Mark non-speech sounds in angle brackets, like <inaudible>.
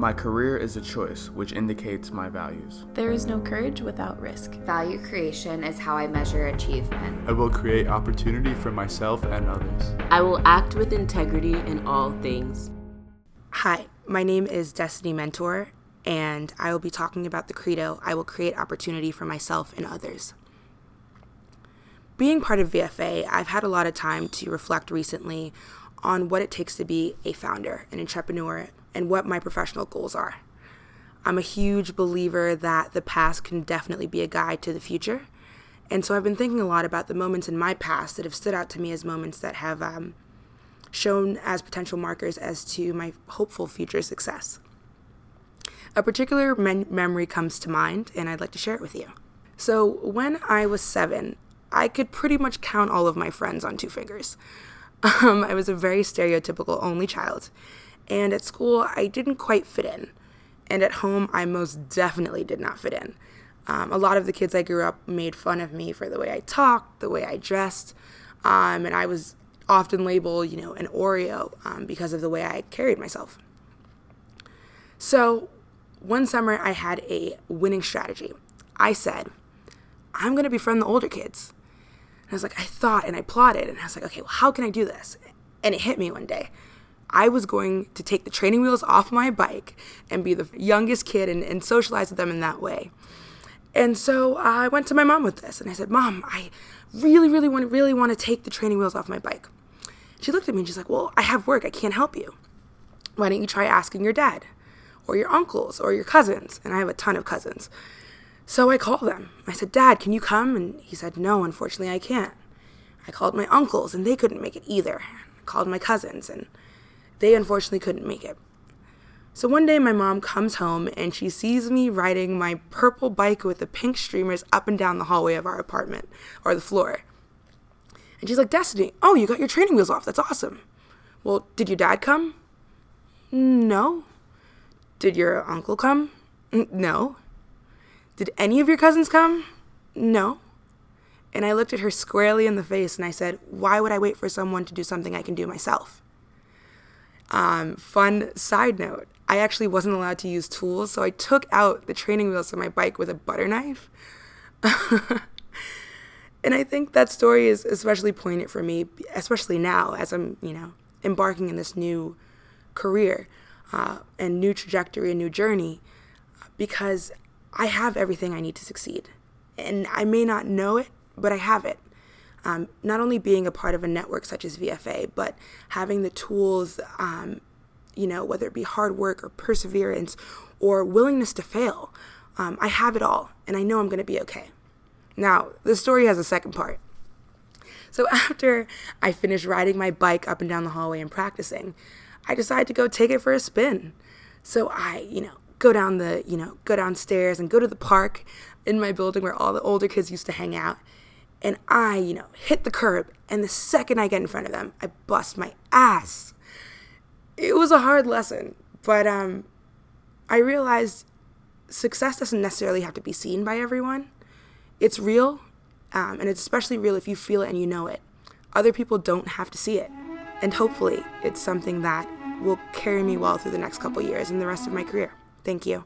My career is a choice, which indicates my values. There is no courage without risk. Value creation is how I measure achievement. I will create opportunity for myself and others. I will act with integrity in all things. Hi, my name is Destiny Mentor, and I will be talking about the credo I will create opportunity for myself and others. Being part of VFA, I've had a lot of time to reflect recently on what it takes to be a founder, an entrepreneur, and what my professional goals are. I'm a huge believer that the past can definitely be a guide to the future. And so I've been thinking a lot about the moments in my past that have stood out to me as moments that have um, shown as potential markers as to my hopeful future success. A particular men- memory comes to mind, and I'd like to share it with you. So, when I was seven, I could pretty much count all of my friends on two fingers. <laughs> Um, I was a very stereotypical only child, and at school, I didn't quite fit in. And at home, I most definitely did not fit in. Um, a lot of the kids I grew up made fun of me for the way I talked, the way I dressed, um, and I was often labeled, you know, an Oreo um, because of the way I carried myself. So one summer, I had a winning strategy. I said, I'm going to befriend the older kids. And I was like, I thought and I plotted, and I was like, okay, well, how can I do this? And it hit me one day. I was going to take the training wheels off my bike and be the youngest kid and, and socialize with them in that way. And so I went to my mom with this and I said, Mom, I really, really want, really want to take the training wheels off my bike. She looked at me and she's like, Well, I have work. I can't help you. Why don't you try asking your dad or your uncles or your cousins? And I have a ton of cousins. So I called them. I said, Dad, can you come? And he said, No, unfortunately, I can't. I called my uncles and they couldn't make it either. I called my cousins and they unfortunately couldn't make it. So one day my mom comes home and she sees me riding my purple bike with the pink streamers up and down the hallway of our apartment or the floor. And she's like, Destiny, oh, you got your training wheels off. That's awesome. Well, did your dad come? No. Did your uncle come? No. Did any of your cousins come? No. And I looked at her squarely in the face and I said, Why would I wait for someone to do something I can do myself? Um, fun side note I actually wasn't allowed to use tools, so I took out the training wheels of my bike with a butter knife. <laughs> and I think that story is especially poignant for me, especially now as I'm, you know, embarking in this new career uh, and new trajectory and new journey, because I have everything I need to succeed. And I may not know it, but I have it. Um, not only being a part of a network such as VFA, but having the tools, um, you know, whether it be hard work or perseverance or willingness to fail. Um, I have it all, and I know I'm going to be okay. Now, the story has a second part. So <laughs> after I finished riding my bike up and down the hallway and practicing, I decided to go take it for a spin. So I, you know, go down the, you know, go downstairs and go to the park in my building where all the older kids used to hang out and I, you know, hit the curb. And the second I get in front of them, I bust my ass. It was a hard lesson, but um, I realized success doesn't necessarily have to be seen by everyone. It's real, um, and it's especially real if you feel it and you know it. Other people don't have to see it, and hopefully, it's something that will carry me well through the next couple years and the rest of my career. Thank you.